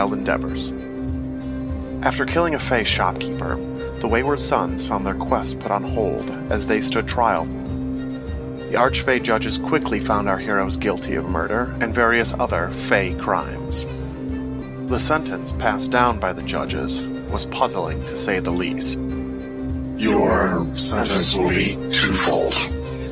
wild endeavors. After killing a Fey shopkeeper, the Wayward Sons found their quest put on hold as they stood trial. The Archfey judges quickly found our heroes guilty of murder and various other Fey crimes. The sentence passed down by the judges was puzzling to say the least. Your sentence will be twofold.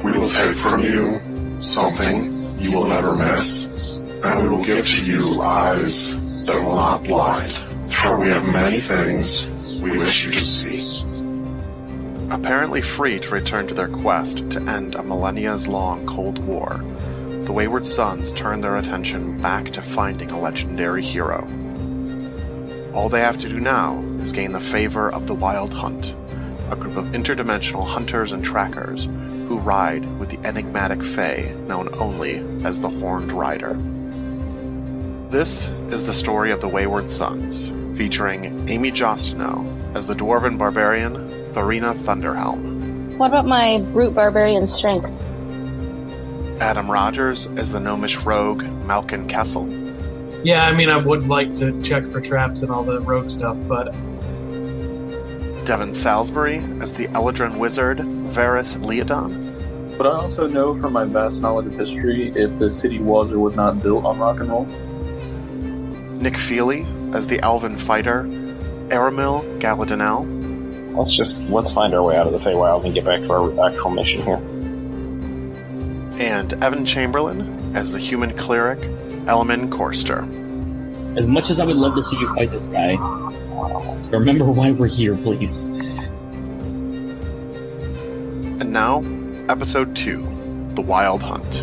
We will take from you something you will never miss, and we will give to you eyes will not blind, for we have many things we wish you to see. Apparently free to return to their quest to end a millennia's long Cold War, the Wayward Sons turn their attention back to finding a legendary hero. All they have to do now is gain the favor of the Wild Hunt, a group of interdimensional hunters and trackers who ride with the enigmatic Fae known only as the Horned Rider. This is the story of the Wayward Sons, featuring Amy Jostino as the Dwarven Barbarian Verena Thunderhelm, What about my brute barbarian strength? Adam Rogers as the Gnomish Rogue Malkin Kessel, Yeah, I mean, I would like to check for traps and all the rogue stuff, but Devin Salisbury as the Eladrin Wizard Varys Leodon, But I also know from my vast knowledge of history if the city was or was not built on rock and roll. Nick Feely as the Elven Fighter Aramil Galadinel, Let's just let's find our way out of the Feywild and get back to our actual mission here. and Evan Chamberlain as the Human Cleric Elman Korster. As much as I would love to see you fight this guy, remember why we're here, please. And now, Episode 2 The Wild Hunt.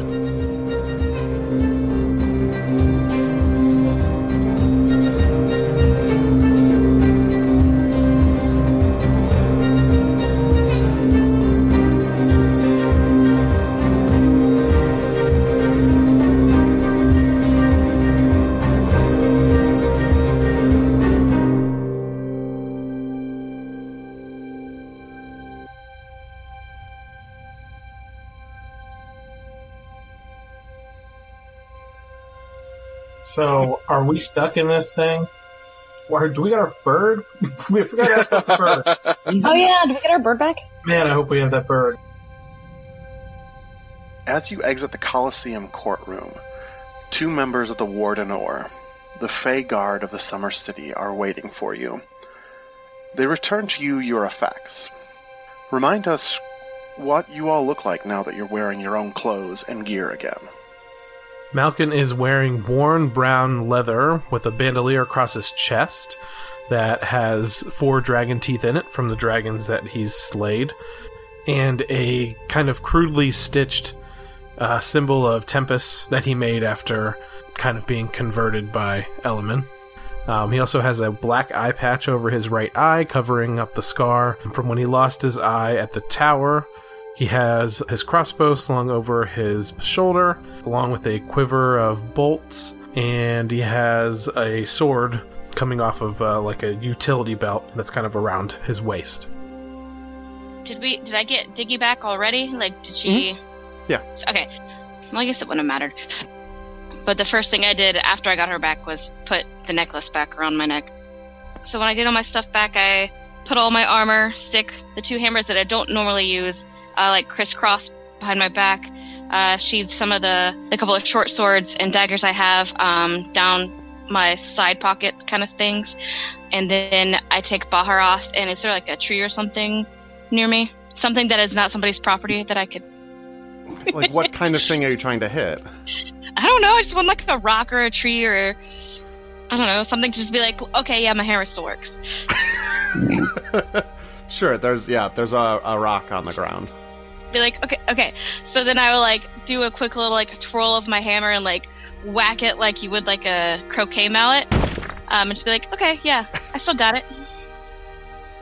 So are we stuck in this thing? Or do we got our bird? we forgot to ask about the bird. Oh yeah, do we get our bird back? Man, I hope we have that bird. As you exit the Coliseum courtroom, two members of the Wardenor, the Fey Guard of the Summer City, are waiting for you. They return to you your effects. Remind us what you all look like now that you're wearing your own clothes and gear again. Malkin is wearing worn brown leather with a bandolier across his chest that has four dragon teeth in it from the dragons that he's slayed, and a kind of crudely stitched uh, symbol of Tempest that he made after kind of being converted by Elman. Um, he also has a black eye patch over his right eye, covering up the scar from when he lost his eye at the tower. He has his crossbow slung over his shoulder, along with a quiver of bolts, and he has a sword coming off of uh, like a utility belt that's kind of around his waist. Did we? Did I get Diggy back already? Like, did she? Yeah. Okay. Well, I guess it wouldn't have mattered. But the first thing I did after I got her back was put the necklace back around my neck. So when I get all my stuff back, I put all my armor, stick the two hammers that I don't normally use, uh, like crisscross behind my back, uh, sheathe some of the the couple of short swords and daggers I have um, down my side pocket kind of things, and then I take Bahar off. And is there like a tree or something near me? Something that is not somebody's property that I could Like, what kind of thing are you trying to hit? I don't know. I just want like a rock or a tree or I don't know something to just be like, okay, yeah, my hammer still works. Sure, there's yeah, there's a, a rock on the ground. Be like, okay, okay. So then I will like do a quick little like twirl of my hammer and like whack it like you would like a croquet mallet, um, and just be like, okay, yeah, I still got it.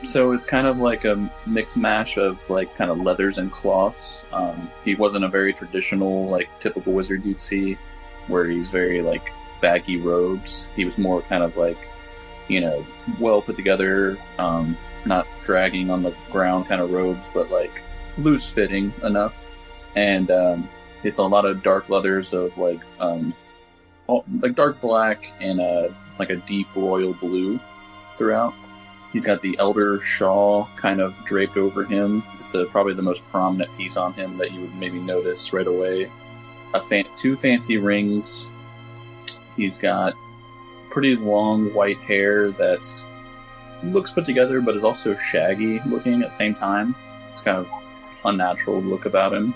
So it's kind of like a mix mash of like kind of leathers and cloths. Um, he wasn't a very traditional like typical wizard you'd see, where he's very like baggy robes. He was more kind of like, you know, well put together, um, not dragging on the ground kind of robes, but like loose fitting enough. And um, it's a lot of dark leathers of like um, all, like dark black and uh, like a deep royal blue throughout. He's got the elder shawl kind of draped over him. It's a, probably the most prominent piece on him that you would maybe notice right away. A fan- two fancy rings. He's got pretty long white hair that's looks put together, but is also shaggy looking at the same time. It's kind of unnatural look about him.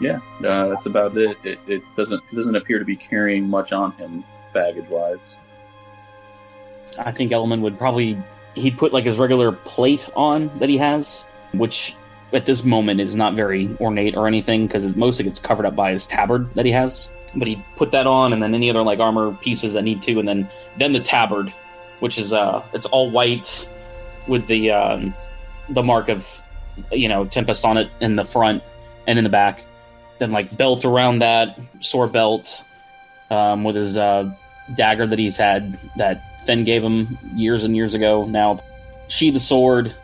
Yeah, uh, that's about it. It, it doesn't it doesn't appear to be carrying much on him baggage wise. I think Elman would probably he'd put like his regular plate on that he has, which at this moment is not very ornate or anything because it mostly gets covered up by his tabard that he has. But he'd put that on, and then any other like armor pieces that need to, and then then the tabard, which is uh it's all white with the um, the mark of you know Tempest on it in the front and in the back. Then like belt around that sword belt um, with his uh, dagger that he's had that Finn gave him years and years ago. Now, sheathe the sword,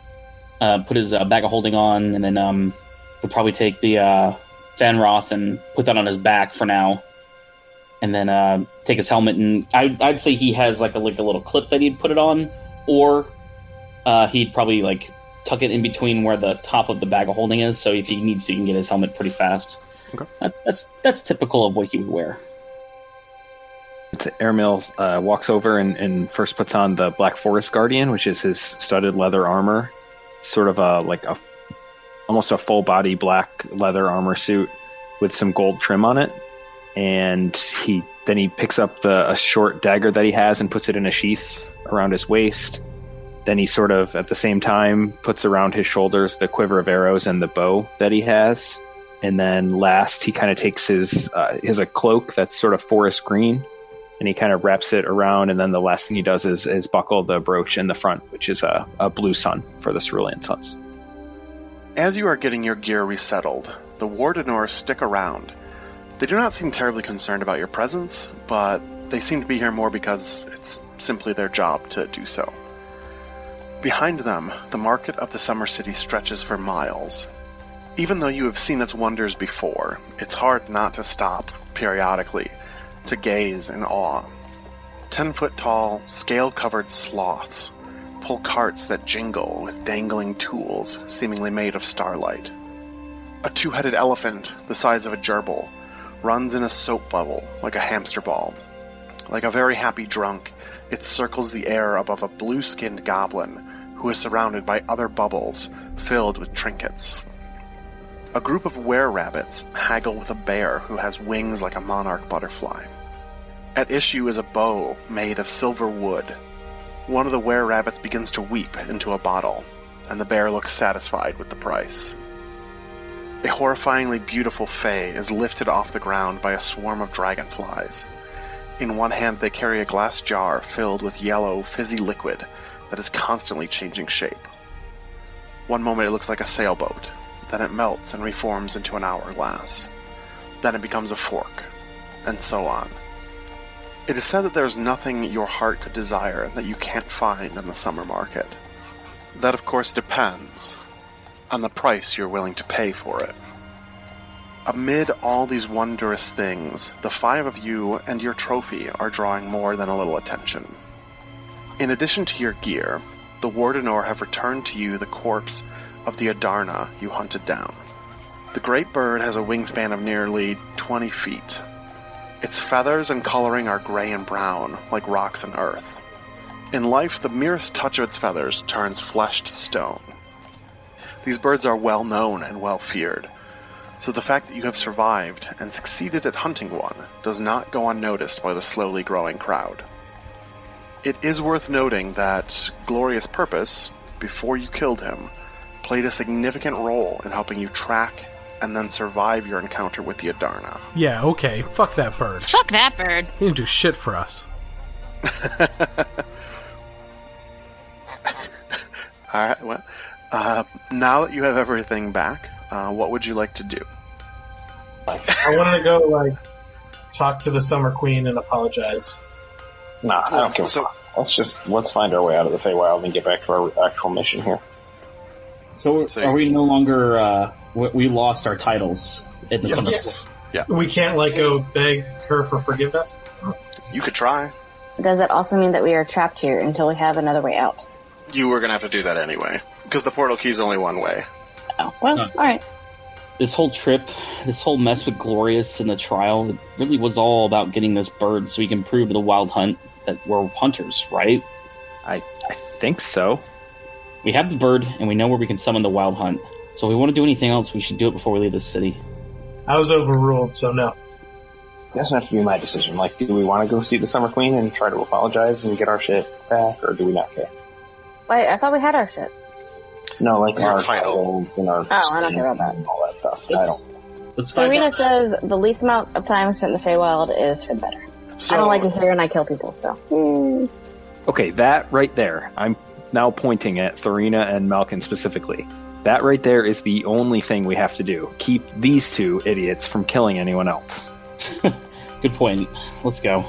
uh, put his uh, bag of holding on, and then um, would probably take the uh, Fanroth and put that on his back for now, and then uh, take his helmet. And I, I'd say he has like a like a little clip that he'd put it on, or uh, he'd probably like tuck it in between where the top of the bag of holding is. So if he needs to, he can get his helmet pretty fast. Okay. That's that's that's typical of what he would wear. Aramil uh, walks over and, and first puts on the Black Forest Guardian, which is his studded leather armor, sort of a like a almost a full body black leather armor suit with some gold trim on it. And he then he picks up the a short dagger that he has and puts it in a sheath around his waist. Then he sort of at the same time puts around his shoulders the quiver of arrows and the bow that he has. And then last he kind of takes his uh, his a cloak that's sort of forest green and he kind of wraps it around and then the last thing he does is, is buckle the brooch in the front which is a, a blue sun for the cerulean suns As you are getting your gear resettled, the Wardenor stick around. They do not seem terribly concerned about your presence, but they seem to be here more because it's simply their job to do so. Behind them, the market of the Summer City stretches for miles. Even though you have seen its wonders before, it's hard not to stop, periodically, to gaze in awe. Ten foot tall, scale covered sloths pull carts that jingle with dangling tools seemingly made of starlight. A two headed elephant, the size of a gerbil, runs in a soap bubble like a hamster ball. Like a very happy drunk, it circles the air above a blue skinned goblin who is surrounded by other bubbles filled with trinkets. A group of were rabbits haggle with a bear who has wings like a monarch butterfly. At issue is a bow made of silver wood. One of the were rabbits begins to weep into a bottle, and the bear looks satisfied with the price. A horrifyingly beautiful Fey is lifted off the ground by a swarm of dragonflies. In one hand, they carry a glass jar filled with yellow, fizzy liquid that is constantly changing shape. One moment it looks like a sailboat, then it melts and reforms into an hourglass. Then it becomes a fork, and so on. It is said that there is nothing your heart could desire that you can't find in the summer market. That, of course, depends on the price you're willing to pay for it. Amid all these wondrous things, the five of you and your trophy are drawing more than a little attention. In addition to your gear, the Wardenor have returned to you the corpse of the Adarna you hunted down. The great bird has a wingspan of nearly 20 feet. Its feathers and coloring are gray and brown, like rocks and earth. In life, the merest touch of its feathers turns flesh to stone. These birds are well known and well feared, so the fact that you have survived and succeeded at hunting one does not go unnoticed by the slowly growing crowd. It is worth noting that Glorious Purpose, before you killed him, played a significant role in helping you track and then survive your encounter with the Adarna. Yeah, okay. Fuck that bird. Fuck that bird. He didn't do shit for us. All right. Well, uh, now that you have everything back, uh, what would you like to do? I want to go like talk to the Summer Queen and apologize. Nah, I don't give a fuck. Let's just let's find our way out of the Feywild and get back to our actual mission here. So, So- are we no longer? Uh, we, we lost our titles in the Yes. summer. We can't like go beg her for forgiveness. You could try. does that also mean that we are trapped here until we have another way out? You were gonna have to do that anyway, because the portal key is only one way. Oh, well, all right. This whole trip, this whole mess with Glorious and the trial, it really was all about getting this bird so we can prove to the Wild Hunt that we're hunters, right? I I think so. We have the bird, and we know where we can summon the Wild Hunt. So if we want to do anything else, we should do it before we leave this city. I was overruled, so no. It doesn't to be my decision. Like, do we want to go see the Summer Queen and try to apologize and get our shit back, or do we not care? Wait, I thought we had our shit. No, like Your our title. titles and our Oh, I don't care about that. and all that stuff. I don't. Let's find Serena out. says the least amount of time spent in the Feywild is for the better. So I don't like it here and I kill people, so. Hmm. Okay, that right there. I'm now pointing at Thorina and Malkin specifically. That right there is the only thing we have to do. Keep these two idiots from killing anyone else. Good point. Let's go.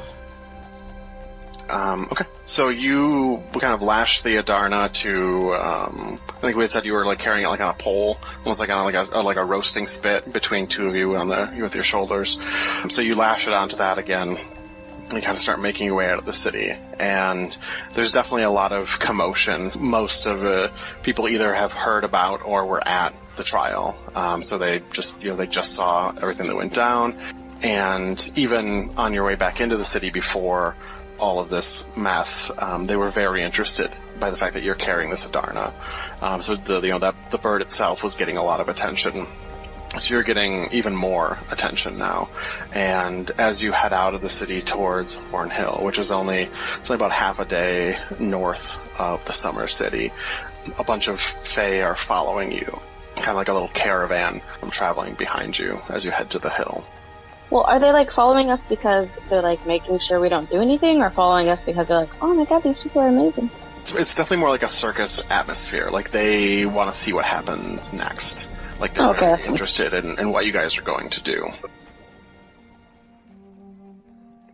Um, okay. So you kind of lashed the Adarna to, um, I think we had said you were like carrying it like on a pole, almost like on like a, like a roasting spit between two of you on the, with your shoulders. So you lash it onto that again. You kind of start making your way out of the city, and there's definitely a lot of commotion. Most of the people either have heard about or were at the trial, um, so they just you know they just saw everything that went down, and even on your way back into the city before all of this mess, um, they were very interested by the fact that you're carrying this Adarna. Um, so the you know that the bird itself was getting a lot of attention. So you're getting even more attention now. And as you head out of the city towards Horn Hill, which is only it's only about half a day north of the Summer City, a bunch of Fae are following you, kind of like a little caravan traveling behind you as you head to the hill. Well, are they like following us because they're like making sure we don't do anything, or following us because they're like, oh my god, these people are amazing? It's, it's definitely more like a circus atmosphere. Like they want to see what happens next. Like they're Okay, very that's interested in, in what you guys are going to do.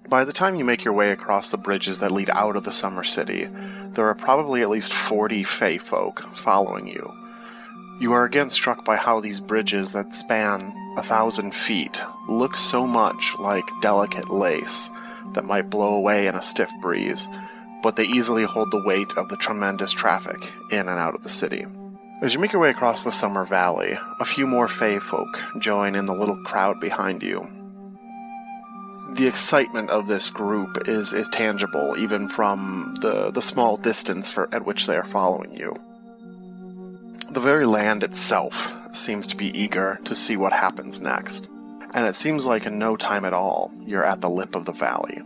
By the time you make your way across the bridges that lead out of the Summer City, there are probably at least 40 Fey folk following you. You are again struck by how these bridges that span a thousand feet look so much like delicate lace that might blow away in a stiff breeze, but they easily hold the weight of the tremendous traffic in and out of the city. As you make your way across the Summer Valley, a few more Fey folk join in the little crowd behind you. The excitement of this group is, is tangible even from the, the small distance for, at which they are following you. The very land itself seems to be eager to see what happens next, and it seems like in no time at all you're at the lip of the valley.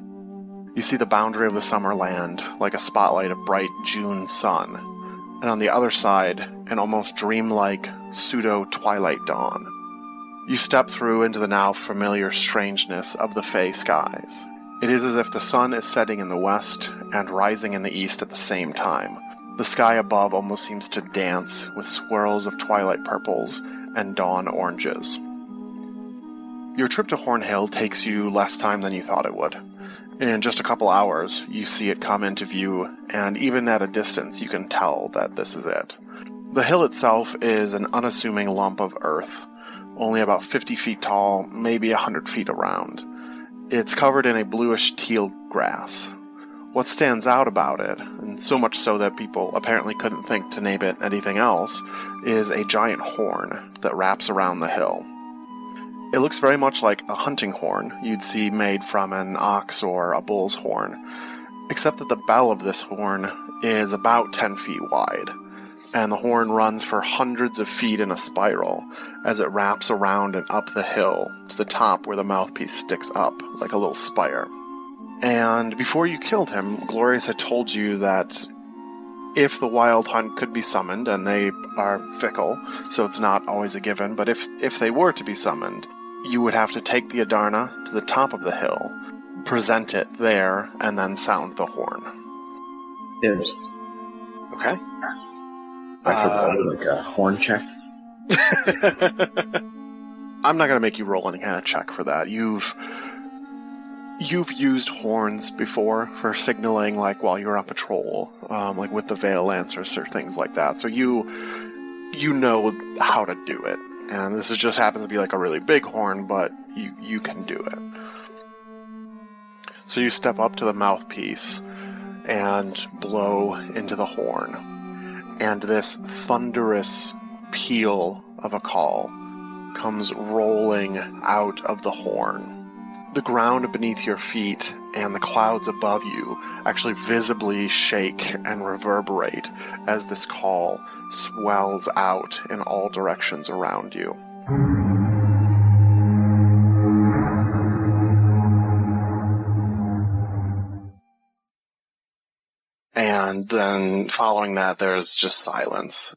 You see the boundary of the summer land like a spotlight of bright June sun, and on the other side, an almost dreamlike pseudo twilight dawn. You step through into the now familiar strangeness of the Fey skies. It is as if the sun is setting in the west and rising in the east at the same time. The sky above almost seems to dance with swirls of twilight purples and dawn oranges. Your trip to Horn Hill takes you less time than you thought it would. In just a couple hours, you see it come into view, and even at a distance, you can tell that this is it. The hill itself is an unassuming lump of earth, only about 50 feet tall, maybe 100 feet around. It's covered in a bluish teal grass. What stands out about it, and so much so that people apparently couldn't think to name it anything else, is a giant horn that wraps around the hill. It looks very much like a hunting horn you'd see made from an ox or a bull's horn, except that the bell of this horn is about 10 feet wide, and the horn runs for hundreds of feet in a spiral as it wraps around and up the hill to the top where the mouthpiece sticks up like a little spire. And before you killed him, Glorious had told you that if the wild hunt could be summoned, and they are fickle, so it's not always a given, but if if they were to be summoned, you would have to take the Adarna to the top of the hill, present it there, and then sound the horn. Dibs. Okay. I could Uh, roll like a horn check. I'm not going to make you roll any kind of check for that. You've you've used horns before for signaling, like while you're on patrol, um, like with the Veil Lancers or things like that. So you you know how to do it, and this is just happens to be like a really big horn, but you you can do it. So you step up to the mouthpiece and blow into the horn. And this thunderous peal of a call comes rolling out of the horn. The ground beneath your feet and the clouds above you actually visibly shake and reverberate as this call swells out in all directions around you. And then following that, there's just silence.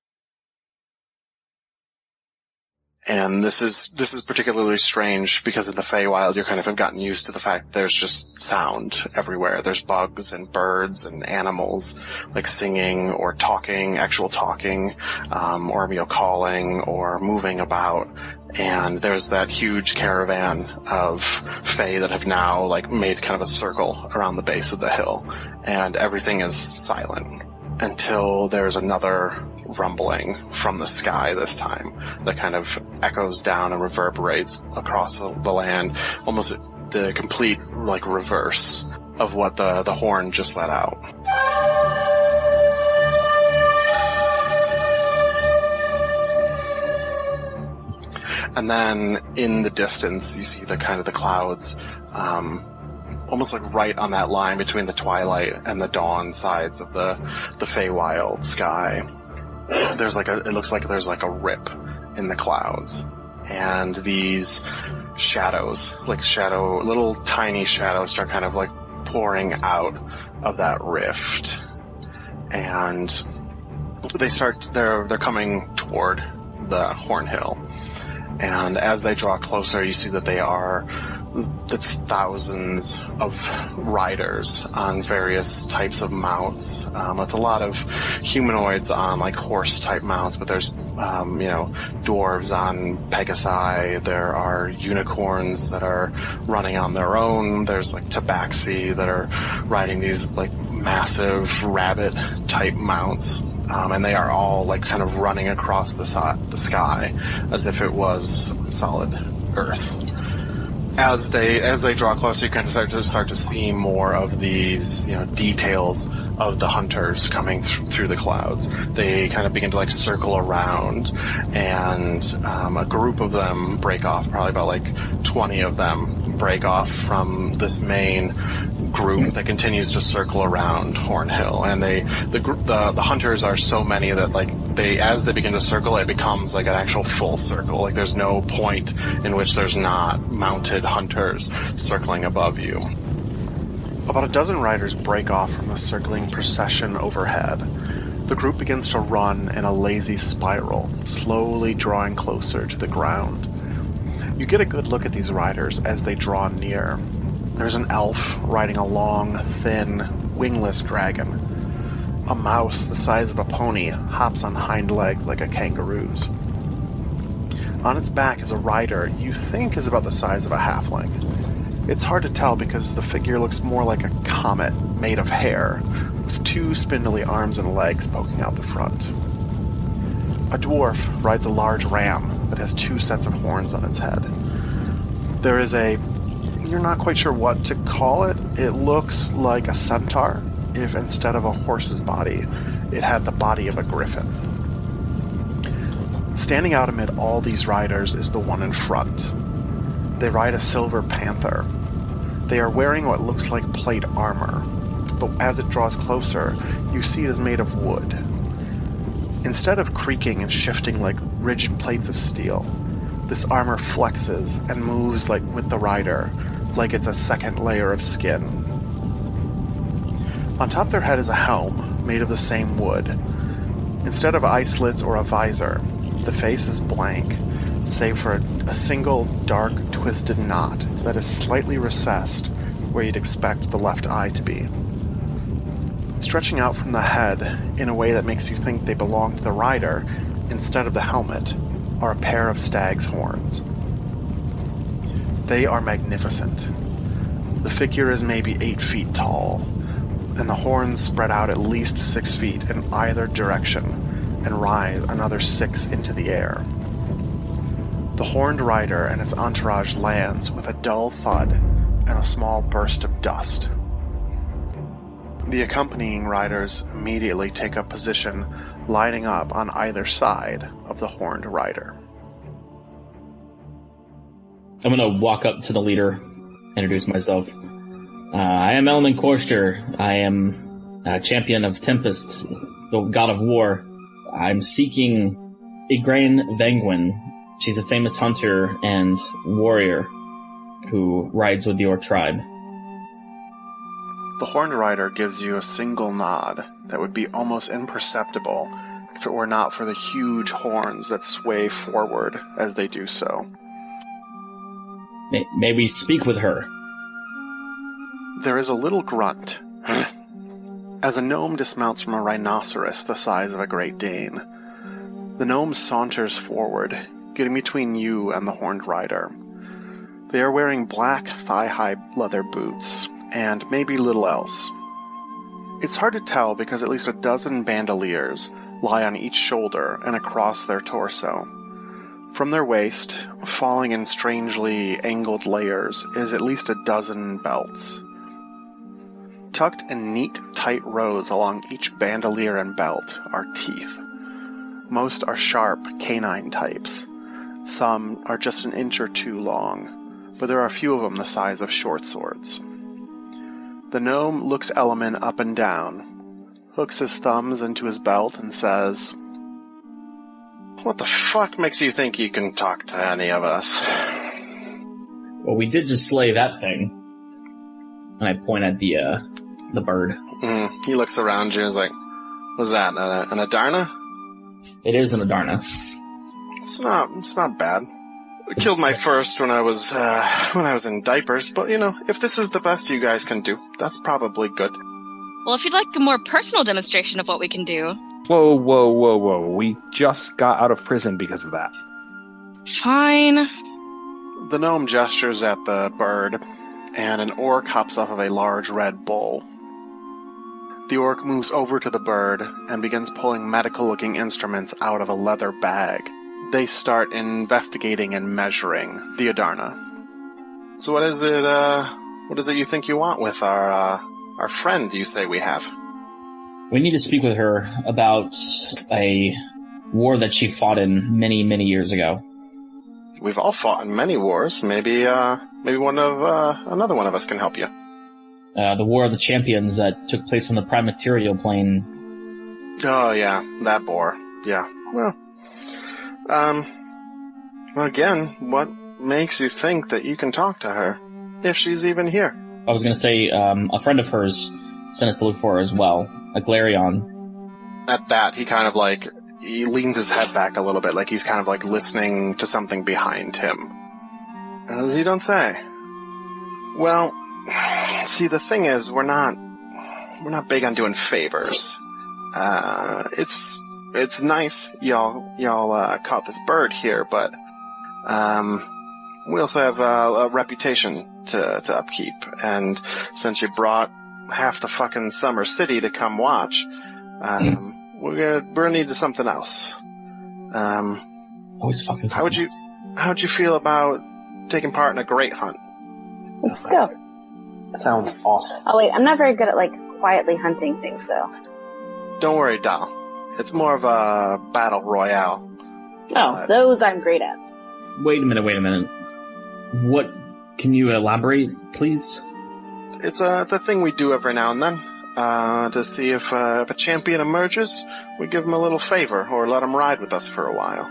And this is this is particularly strange because in the Feywild you're kind of have gotten used to the fact there's just sound everywhere. There's bugs and birds and animals like singing or talking, actual talking, um, or you calling or moving about. And there's that huge caravan of Fey that have now like made kind of a circle around the base of the hill, and everything is silent until there's another rumbling from the sky this time that kind of echoes down and reverberates across the, land, almost the complete like reverse of what the, the horn just let out. And then in the distance, you see the kind of the clouds, um, almost like right on that line between the twilight and the dawn sides of the the Feywild sky. There's like a, it looks like there's like a rip in the clouds, and these shadows, like shadow, little tiny shadows, start kind of like pouring out of that rift, and they start. They're they're coming toward the Hornhill, and as they draw closer, you see that they are it's thousands of riders on various types of mounts. Um, it's a lot of humanoids on like horse type mounts, but there's um, you know dwarves on Pegasi. There are unicorns that are running on their own. There's like Tabaxi that are riding these like massive rabbit type mounts. Um, and they are all like kind of running across the, si- the sky as if it was solid earth as they as they draw closer, you kind of start to start to see more of these you know details of the hunters coming th- through the clouds. They kind of begin to like circle around, and um, a group of them break off. Probably about like twenty of them break off from this main group that continues to circle around Hornhill, and they the the the hunters are so many that like they as they begin to circle, it becomes like an actual full circle. Like there's no point in which there's not mounted hunters circling above you. About a dozen riders break off from the circling procession overhead. The group begins to run in a lazy spiral, slowly drawing closer to the ground. You get a good look at these riders as they draw near. There's an elf riding a long, thin, wingless dragon. A mouse the size of a pony hops on hind legs like a kangaroo's. On its back is a rider you think is about the size of a halfling. It's hard to tell because the figure looks more like a comet made of hair, with two spindly arms and legs poking out the front. A dwarf rides a large ram that has two sets of horns on its head. There is a. You're not quite sure what to call it. It looks like a centaur, if instead of a horse's body, it had the body of a griffin. Standing out amid all these riders is the one in front. They ride a silver panther. They are wearing what looks like plate armor, but as it draws closer, you see it is made of wood. Instead of creaking and shifting like rigid plates of steel, this armor flexes and moves like with the rider, like it's a second layer of skin. On top of their head is a helm made of the same wood. Instead of eye slits or a visor, the face is blank, save for a, a single dark, twisted knot that is slightly recessed where you'd expect the left eye to be. Stretching out from the head in a way that makes you think they belong to the rider instead of the helmet are a pair of stag's horns. They are magnificent. The figure is maybe eight feet tall, and the horns spread out at least six feet in either direction and rise another six into the air. The horned rider and its entourage lands with a dull thud and a small burst of dust. The accompanying riders immediately take up position, lining up on either side of the horned rider. I'm gonna walk up to the leader, introduce myself. Uh, I am Elman Korster. I am a champion of Tempest, the god of war. I'm seeking Igraine Vengwin. She's a famous hunter and warrior who rides with your tribe. The horned rider gives you a single nod that would be almost imperceptible if it were not for the huge horns that sway forward as they do so. May, may we speak with her? There is a little grunt as a gnome dismounts from a rhinoceros the size of a Great Dane. The gnome saunters forward, getting between you and the horned rider. They are wearing black thigh-high leather boots, and maybe little else. It's hard to tell because at least a dozen bandoliers lie on each shoulder and across their torso. From their waist, falling in strangely angled layers, is at least a dozen belts. Tucked in neat, tight rows along each bandolier and belt are teeth. Most are sharp, canine types. Some are just an inch or two long, but there are a few of them the size of short swords. The gnome looks Elman up and down, hooks his thumbs into his belt, and says, What the fuck makes you think you can talk to any of us? Well, we did just slay that thing. And I point at the uh, the bird. Mm, he looks around you and is like, Was that uh, an Adarna? It is an Adarna. It's not. It's not bad. I killed my first when I was uh, when I was in diapers, but you know, if this is the best you guys can do, that's probably good. Well, if you'd like a more personal demonstration of what we can do, Whoa, whoa, whoa, whoa. We just got out of prison because of that. fine. The gnome gestures at the bird, and an orc hops off of a large red bull. The orc moves over to the bird and begins pulling medical looking instruments out of a leather bag. They start investigating and measuring the Adarna. So what is it, uh, what is it you think you want with our, uh, our friend you say we have? We need to speak with her about a war that she fought in many, many years ago. We've all fought in many wars. Maybe, uh, maybe one of, uh, another one of us can help you. Uh, the War of the Champions that took place on the Prime Material Plane. Oh yeah, that bore. Yeah. Well, um, again, what makes you think that you can talk to her if she's even here? I was going to say um, a friend of hers sent us to look for her as well, a Glarion. At that, he kind of like he leans his head back a little bit, like he's kind of like listening to something behind him. As you don't say. Well, see, the thing is, we're not we're not big on doing favors. Uh, it's it's nice y'all y'all uh, caught this bird here, but um, we also have uh, a reputation to to upkeep, and since you brought half the fucking summer city to come watch, um, we're gonna we're gonna need something else. Um, Always fucking. how would you how'd you feel about taking part in a great hunt? Let's go. Sounds awesome. Oh wait, I'm not very good at like quietly hunting things though. Don't worry, Dal. It's more of a battle royale. Oh, those I'm great at. Wait a minute, wait a minute. What? Can you elaborate, please? It's a it's a thing we do every now and then. Uh, to see if, uh, if a champion emerges, we give him a little favor or let him ride with us for a while.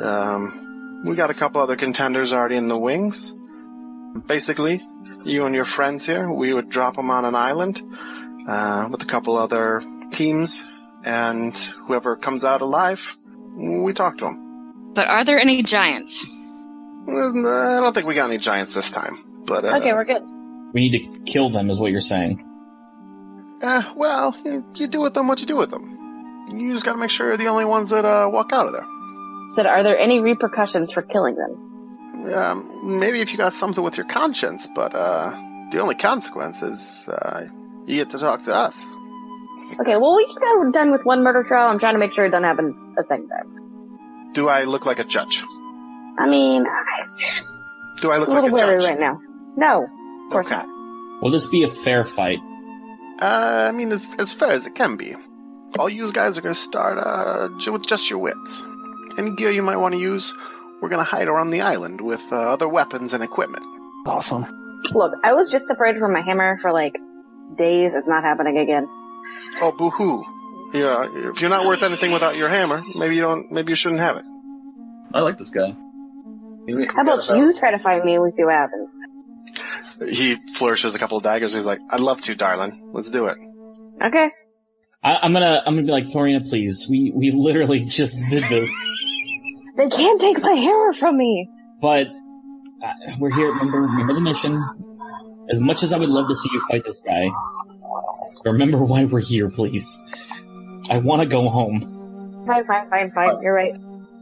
Um, we got a couple other contenders already in the wings. Basically, you and your friends here, we would drop them on an island uh, with a couple other teams, and whoever comes out alive, we talk to them. But are there any giants? I don't think we got any giants this time, but uh, Okay, we're good. We need to kill them, is what you're saying. Uh, well, you, you do with them what you do with them. You just gotta make sure you're the only ones that uh, walk out of there. Said, are there any repercussions for killing them? Um, maybe if you got something with your conscience, but uh, the only consequence is uh, you get to talk to us. Okay, well we just got done with one murder trial. I'm trying to make sure it doesn't happen a second time. Do I look like a judge? I mean, Do I it's look a little like a wary judge? right now. No, Of course Okay. not. Will this be a fair fight? Uh, I mean, it's as fair as it can be. All you guys are going to start uh, with just your wits. Any gear you might want to use, we're going to hide around the island with uh, other weapons and equipment. Awesome. Look, I was just afraid for my hammer for like days. It's not happening again. Oh, boo-hoo. Yeah, if you're not worth anything without your hammer, maybe you don't. Maybe you shouldn't have it. I like this guy. How about you try to find me and we see what happens? He flourishes a couple of daggers. He's like, "I'd love to, darling. Let's do it." Okay. I, I'm gonna I'm gonna be like Florina, please. We we literally just did this, They can't take my hammer from me. but uh, we're here. Remember remember the mission. As much as I would love to see you fight this guy, remember why we're here, please. I want to go home. Fine, fine, fine, fine. You're right.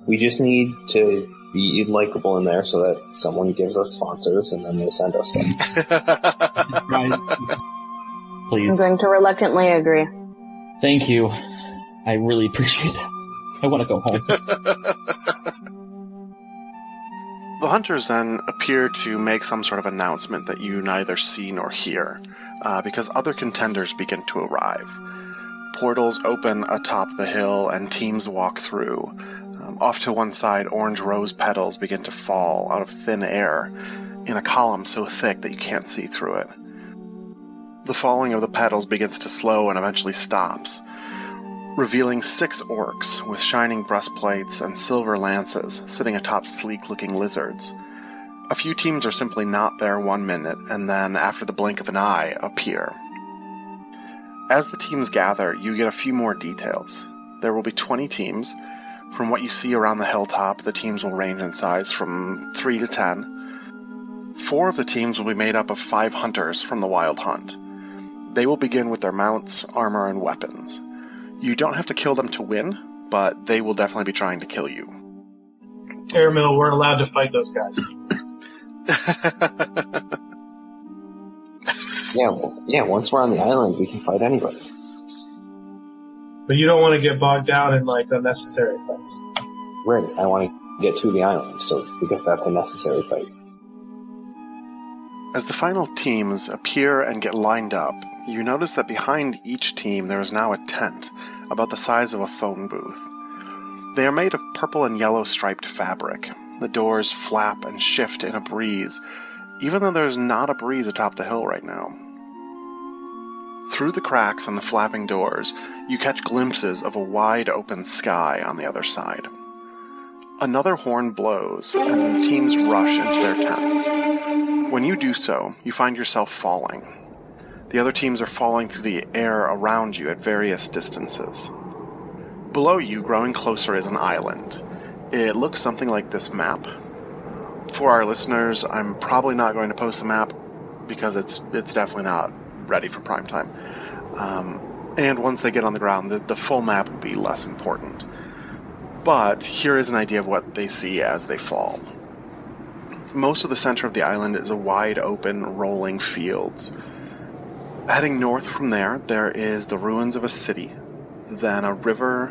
We just need to be likable in there so that someone gives us sponsors and then they send us them. please. I'm going to reluctantly agree. Thank you. I really appreciate that. I want to go home. The hunters then appear to make some sort of announcement that you neither see nor hear, uh, because other contenders begin to arrive. Portals open atop the hill and teams walk through. Um, off to one side, orange rose petals begin to fall out of thin air in a column so thick that you can't see through it. The falling of the petals begins to slow and eventually stops, revealing six orcs with shining breastplates and silver lances sitting atop sleek looking lizards. A few teams are simply not there one minute and then, after the blink of an eye, appear. As the teams gather, you get a few more details. There will be 20 teams. From what you see around the hilltop, the teams will range in size from 3 to 10. Four of the teams will be made up of five hunters from the Wild Hunt. They will begin with their mounts, armor, and weapons. You don't have to kill them to win, but they will definitely be trying to kill you. Aramil, we're allowed to fight those guys. Yeah, well, yeah. Once we're on the island, we can fight anybody. But you don't want to get bogged down in like unnecessary fights. Right. I want to get to the island, so because that's a necessary fight. As the final teams appear and get lined up, you notice that behind each team there is now a tent, about the size of a phone booth. They are made of purple and yellow striped fabric. The doors flap and shift in a breeze, even though there's not a breeze atop the hill right now. Through the cracks in the flapping doors, you catch glimpses of a wide open sky on the other side. Another horn blows, and the teams rush into their tents. When you do so, you find yourself falling. The other teams are falling through the air around you at various distances. Below you, growing closer, is an island. It looks something like this map. For our listeners, I'm probably not going to post the map because it's it's definitely not ready for prime time. Um, and once they get on the ground, the, the full map will be less important. But here is an idea of what they see as they fall. Most of the center of the island is a wide open, rolling fields. Heading north from there, there is the ruins of a city, then a river,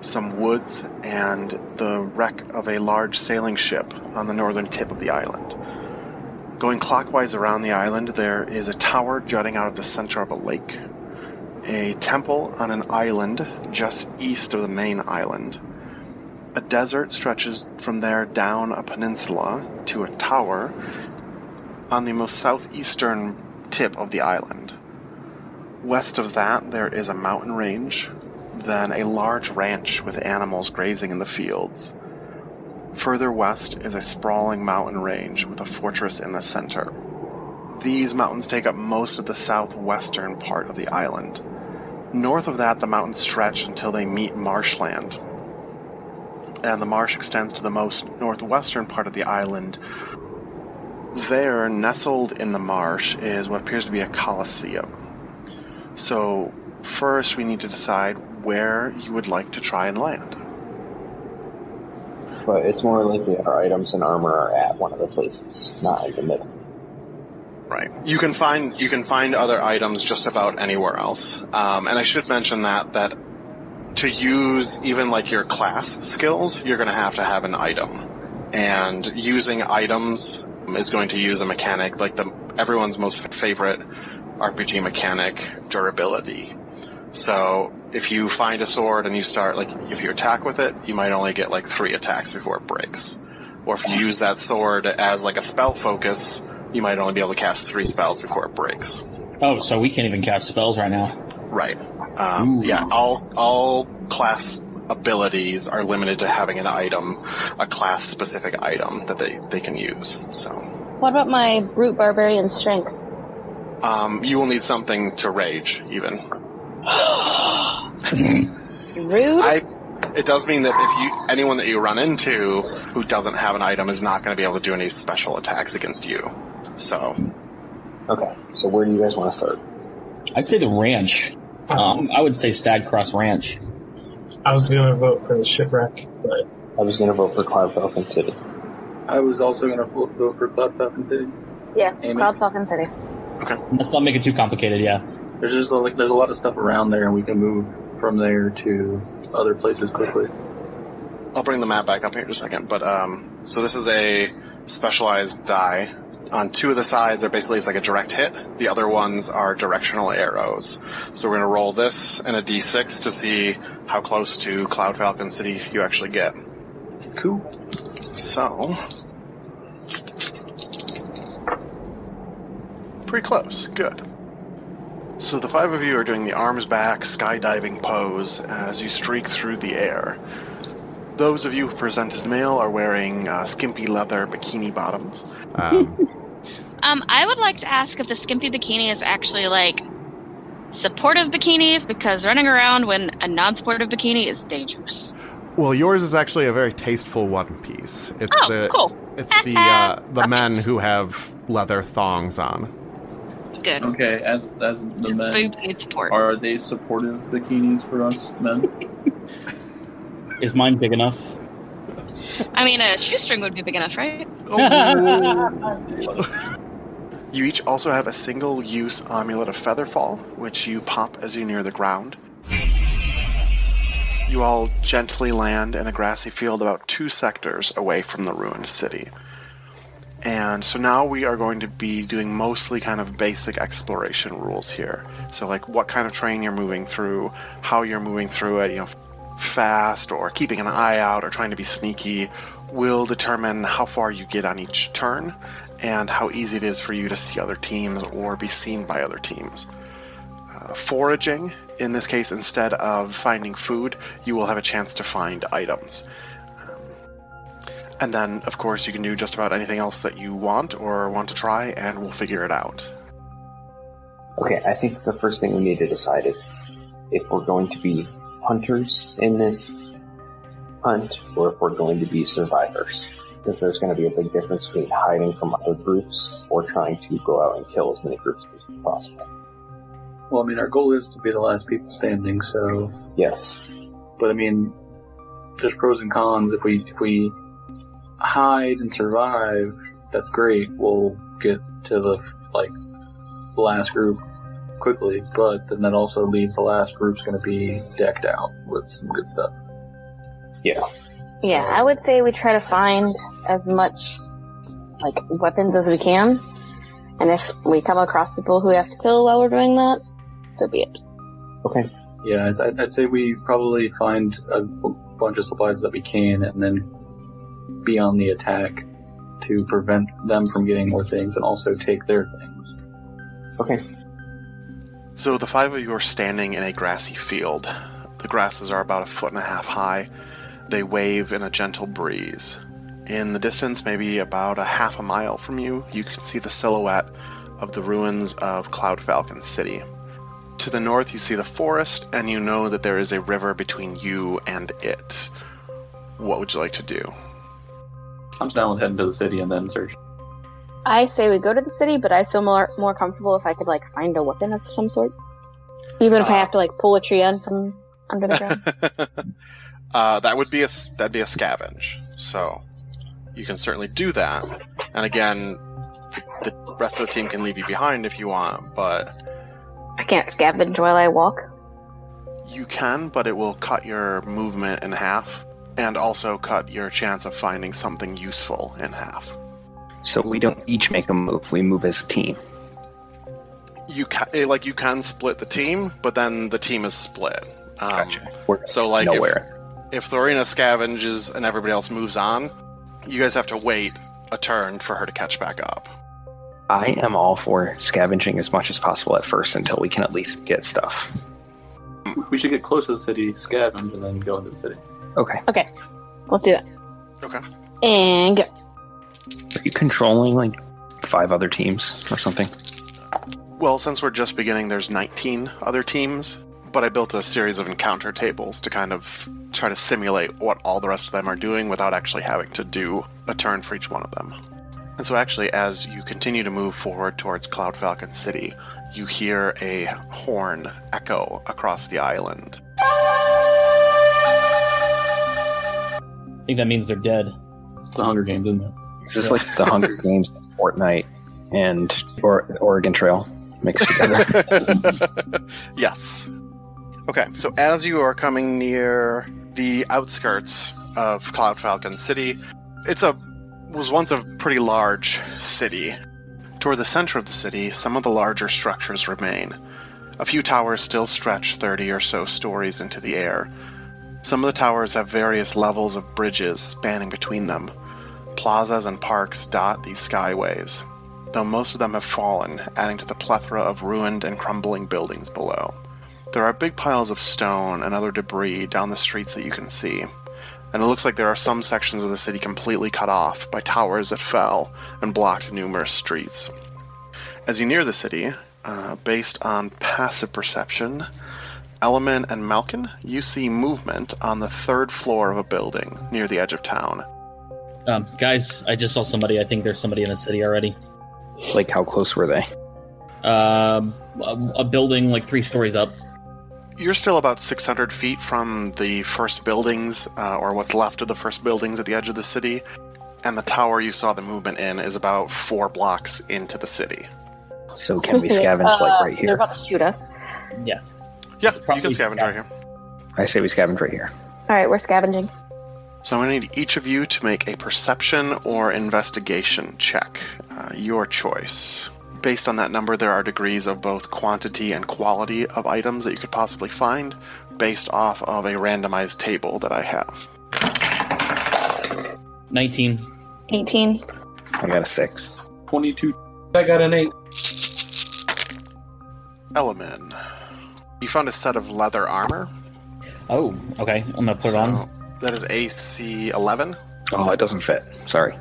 some woods, and the wreck of a large sailing ship on the northern tip of the island. Going clockwise around the island, there is a tower jutting out of the center of a lake, a temple on an island just east of the main island. A desert stretches from there down a peninsula to a tower on the most southeastern tip of the island. West of that, there is a mountain range, then a large ranch with animals grazing in the fields. Further west is a sprawling mountain range with a fortress in the center. These mountains take up most of the southwestern part of the island. North of that, the mountains stretch until they meet marshland, and the marsh extends to the most northwestern part of the island. There, nestled in the marsh, is what appears to be a coliseum. So, first we need to decide where you would like to try and land. But it's more likely our items and armor are at one of the places, not in the middle. Right. You can find you can find other items just about anywhere else. Um, and I should mention that that to use even like your class skills, you're going to have to have an item. and using items is going to use a mechanic like the everyone's most favorite RPG mechanic, durability. So if you find a sword and you start like if you attack with it, you might only get like three attacks before it breaks. Or if you use that sword as like a spell focus, you might only be able to cast three spells before it breaks. Oh, so we can't even cast spells right now. Right. Um, yeah. All all class abilities are limited to having an item, a class specific item that they they can use. So. What about my brute barbarian strength? Um, you will need something to rage, even. Rude. I. It does mean that if you anyone that you run into who doesn't have an item is not going to be able to do any special attacks against you. So. Okay, so where do you guys want to start? I'd say the ranch. Um, I would say Stag Cross Ranch. I was going to vote for the shipwreck, but I was going to vote for Cloud Falcon City. I was also going to vote for Cloud Falcon City. yeah, Amy? Cloud Falcon City. Okay. Let's not make it too complicated. Yeah. There's just like there's a lot of stuff around there, and we can move from there to other places quickly. I'll bring the map back up here in just a second. But um, so this is a specialized die. On two of the sides, are basically it's like a direct hit. The other ones are directional arrows. So we're gonna roll this and a d6 to see how close to Cloud Falcon City you actually get. Cool. So, pretty close. Good. So the five of you are doing the arms back skydiving pose as you streak through the air. Those of you who present as male are wearing uh, skimpy leather bikini bottoms. Um, Um, I would like to ask if the skimpy bikini is actually like supportive bikinis because running around when a non-supportive bikini is dangerous. well, yours is actually a very tasteful one piece. It's Oh, the cool. it's the uh, the men who have leather thongs on. Good. Okay, as as the His men, boobs need support. are they supportive bikinis for us men? Is mine big enough? I mean, a shoestring would be big enough, right? You each also have a single use amulet of Featherfall, which you pop as you near the ground. You all gently land in a grassy field about two sectors away from the ruined city. And so now we are going to be doing mostly kind of basic exploration rules here. So, like what kind of train you're moving through, how you're moving through it, you know, fast or keeping an eye out or trying to be sneaky will determine how far you get on each turn and how easy it is for you to see other teams or be seen by other teams. Uh, foraging, in this case, instead of finding food, you will have a chance to find items. Um, and then, of course, you can do just about anything else that you want or want to try, and we'll figure it out. Okay, I think the first thing we need to decide is if we're going to be hunters in this hunt or if we're going to be survivors. Because there's going to be a big difference between hiding from other groups or trying to go out and kill as many groups as possible. Well, I mean, our goal is to be the last people standing. So, Yes. but I mean, there's pros and cons. If we if we hide and survive, that's great. We'll get to the like the last group quickly. But then that also leaves the last group's going to be decked out with some good stuff. Yeah. Yeah, I would say we try to find as much like weapons as we can, and if we come across people who we have to kill while we're doing that, so be it. Okay. Yeah, I'd- I'd, I'd say we probably find a bunch of supplies that we can, and then be on the attack to prevent them from getting more things, and also take their things. Okay. So the five of you are standing in a grassy field. The grasses are about a foot and a half high. They wave in a gentle breeze. In the distance, maybe about a half a mile from you, you can see the silhouette of the ruins of Cloud Falcon City. To the north, you see the forest, and you know that there is a river between you and it. What would you like to do? I'm just down with heading to the city and then search. I say we go to the city, but I'd feel more more comfortable if I could like find a weapon of some sort, even if I Uh. have to like pull a tree in from under the ground. uh, that would be a s- that'd be a scavenge. So you can certainly do that. And again, the, the rest of the team can leave you behind if you want, but I can't scavenge while I walk. you can. But it will cut your movement in half and also cut your chance of finding something useful in half. So we don't each make a move. We move as a team. You ca- eh, like you can split the team, but then the team is split. Um, Gotcha. We're So like if, nowhere. if Thorina scavenges and everybody else moves on, you guys have to wait a turn for her to catch back up. I am all for scavenging as much as possible at first until we can at least get stuff. We should get close to the city, scavenge, and then go into the city. Okay. Okay, let's do that. Okay. And go. Are you controlling like five other teams or something? Well, since we're just beginning, there's 19 other teams, but I built a series of encounter tables to kind of try to simulate what all the rest of them are doing without actually having to do a turn for each one of them. And so, actually, as you continue to move forward towards Cloud Falcon City, you hear a horn echo across the island. I think that means they're dead. The Hunger Games, isn't it? Just like the Hunger Games, Fortnite, and or- Oregon Trail mixed together. yes. Okay, so as you are coming near the outskirts of Cloud Falcon City, it's a was once a pretty large city. Toward the center of the city, some of the larger structures remain. A few towers still stretch 30 or so stories into the air. Some of the towers have various levels of bridges spanning between them. Plazas and parks dot these skyways, though most of them have fallen, adding to the plethora of ruined and crumbling buildings below. There are big piles of stone and other debris down the streets that you can see, and it looks like there are some sections of the city completely cut off by towers that fell and blocked numerous streets. As you near the city, uh, based on passive perception, Elman and Malkin, you see movement on the third floor of a building near the edge of town. Um, guys, I just saw somebody. I think there's somebody in the city already. like how close were they? Um, a, a building like three stories up. You're still about 600 feet from the first buildings, uh, or what's left of the first buildings at the edge of the city, and the tower you saw the movement in is about four blocks into the city. So can we scavenge like Uh, right They're here? about to shoot us. Yeah. Yeah, you probably can scavenge right here. I say we scavenge right here. All right, we're scavenging. So I'm going to need each of you to make a perception or investigation check. Uh, your choice. Based on that number, there are degrees of both quantity and quality of items that you could possibly find, based off of a randomized table that I have. 19. 18. I got a six. 22. I got an eight. Elman. You found a set of leather armor. Oh, okay. I'm gonna put it on. So that is AC 11, Oh, it doesn't fit. Sorry.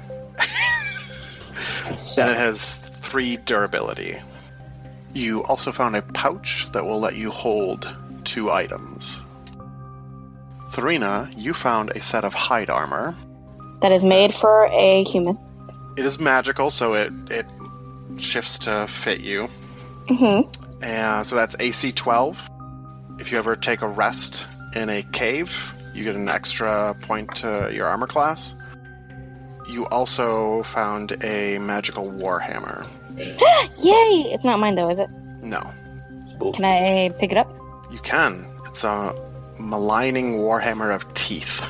and it has 3 durability. You also found a pouch that will let you hold two items. Tharina, you found a set of hide armor. That is made for a human. It is magical, so it, it shifts to fit you. Mm-hmm. And so that's AC 12. If you ever take a rest in a cave, you get an extra point to your armor class. You also found a magical warhammer. Yay! It's not mine though, is it? No, Can I pick it up? you can. It's a maligning warhammer of teeth.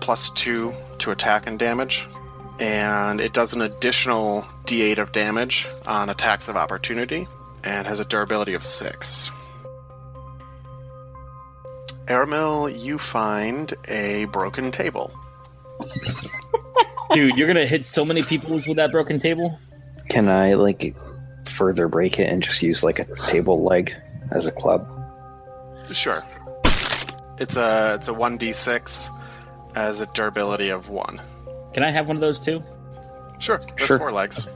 Plus 2 to attack and damage. And it does an additional d8 of damage on attacks of opportunity and has a durability of 6. Aramil, you find a broken table. Dude, you're gonna hit so many people with that broken table. Can I like further break it and just use like a table leg as a club? Sure. It's a it's a 1d6 as a durability of 1. Can I have one of those too? Sure, there's Sure. four legs.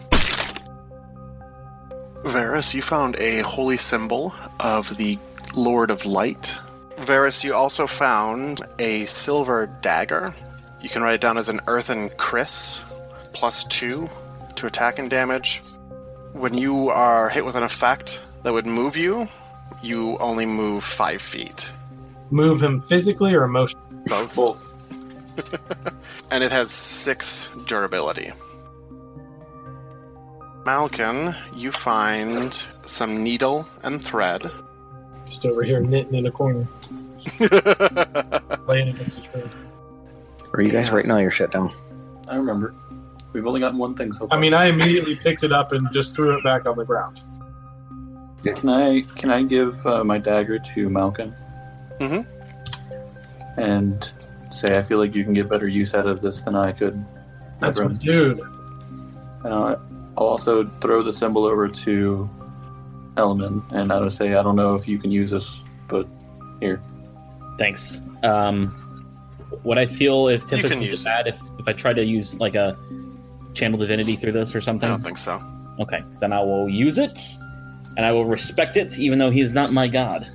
Varus, you found a holy symbol of the Lord of Light. Varus, you also found a silver dagger. You can write it down as an earthen Chris, plus two to attack and damage. When you are hit with an effect that would move you, you only move five feet. Move him physically or emotionally? Both. Both. and it has six durability. Malkin, you find some needle and thread. Just over here knitting in a corner, laying against the tree. Or are you guys writing all your shit down? I remember. We've only gotten one thing so far. I mean, I immediately picked it up and just threw it back on the ground. Can I can I give uh, my dagger to Malkin? Mhm. And say I feel like you can get better use out of this than I could. That's ever. my dude. And I'll I'll also throw the symbol over to Elman, and I would say I don't know if you can use this, but here. Thanks. Um, what I feel if You Tempest can use bad if, if I try to use like a channel divinity through this or something. I don't think so. Okay, then I will use it, and I will respect it, even though he is not my god.